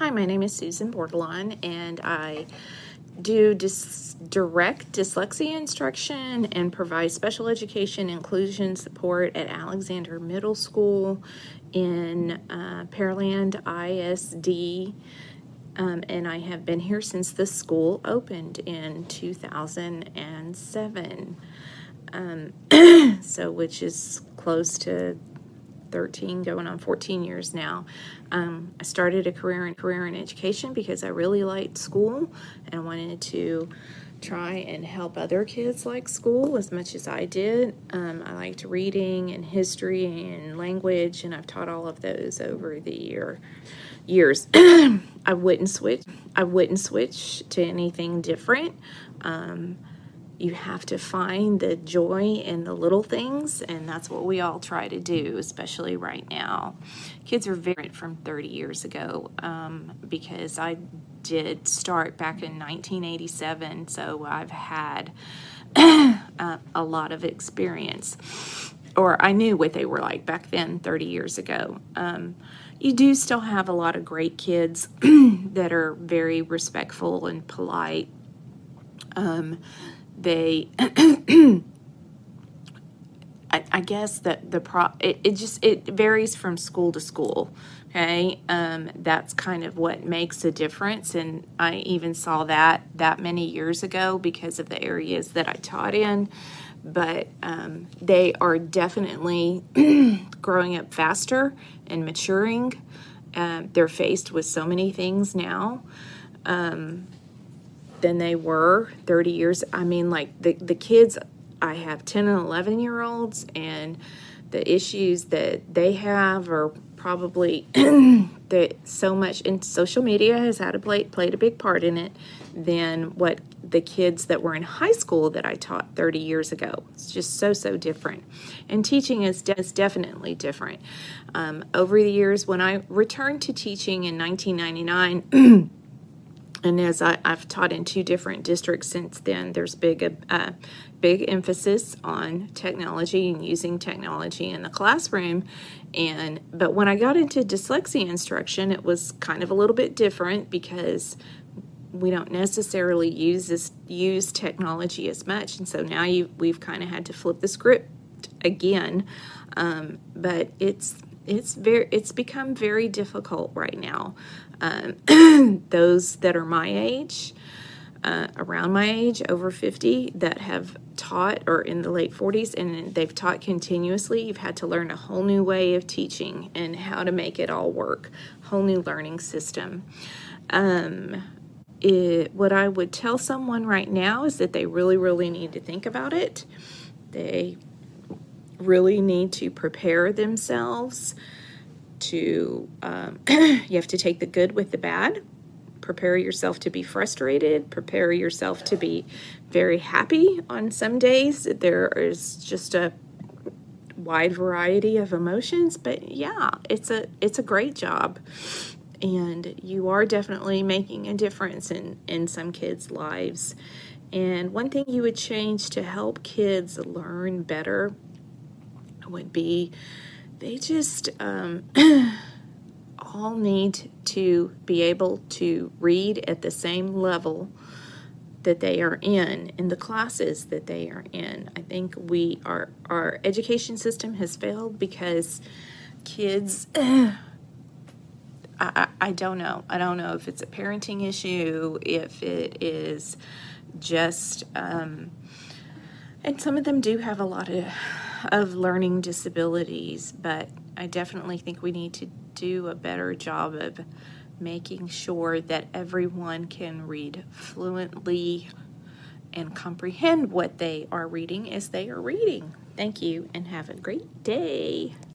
Hi, my name is Susan Bordelon, and I do dis- direct dyslexia instruction and provide special education inclusion support at Alexander Middle School in uh, Pearland ISD. Um, and I have been here since the school opened in 2007. Um, so, which is close to 13 going on 14 years now. Um, i started a career in career in education because i really liked school and wanted to try and help other kids like school as much as i did. Um, i liked reading and history and language and i've taught all of those over the year years. I wouldn't switch i wouldn't switch to anything different. Um, you have to find the joy in the little things, and that's what we all try to do, especially right now. Kids are very different from 30 years ago um, because I did start back in 1987, so I've had uh, a lot of experience, or I knew what they were like back then, 30 years ago. Um, you do still have a lot of great kids that are very respectful and polite. Um, they I, I, guess that the pro it, it, just it varies from school to school okay? Um, that's kind of what makes a difference and i even saw that that many years ago because of the areas that i taught in. But um, they are definitely growing up faster and maturing. Uh, they're faced with so many things now. Um, than they were 30 years. I mean, like the, the kids, I have 10 and 11 year olds, and the issues that they have are probably that so much and social media has had a play, played a big part in it than what the kids that were in high school that I taught 30 years ago. It's just so, so different. And teaching is, de- is definitely different. Um, over the years, when I returned to teaching in 1999, and as I, have taught in two different districts since then, there's big uh, big emphasis on technology and using technology in the classroom. And but when I got into dyslexia instruction, it was kind of a little bit different because we don't necessarily use this use technology as much, and so now you we've kind of had to flip the script again. Um, but it's it's very it's become very difficult right now. Um, those that are my age, uh, around my age, over 50, that have taught or in the late 40s and they've taught continuously, you've had to learn a whole new way of teaching and how to make it all work, whole new learning system. Um, it, what I would tell someone right now is that they really, really need to think about it. They really need to prepare themselves to, um, you have to take the good with the bad. Prepare yourself to be frustrated. Prepare yourself to be very happy on some days. There is just a wide variety of emotions, but yeah, it's a it's a great job. And you are definitely making a difference in, in some kids' lives. And one thing you would change to help kids learn better would be they just um, all need to be able to read at the same level that they are in in the classes that they are in. I think we our our education system has failed because kids I, I don't know. I don't know if it's a parenting issue, if it is just um, and some of them do have a lot of of learning disabilities, but I definitely think we need to do a better job of making sure that everyone can read fluently and comprehend what they are reading as they are reading. Thank you and have a great day.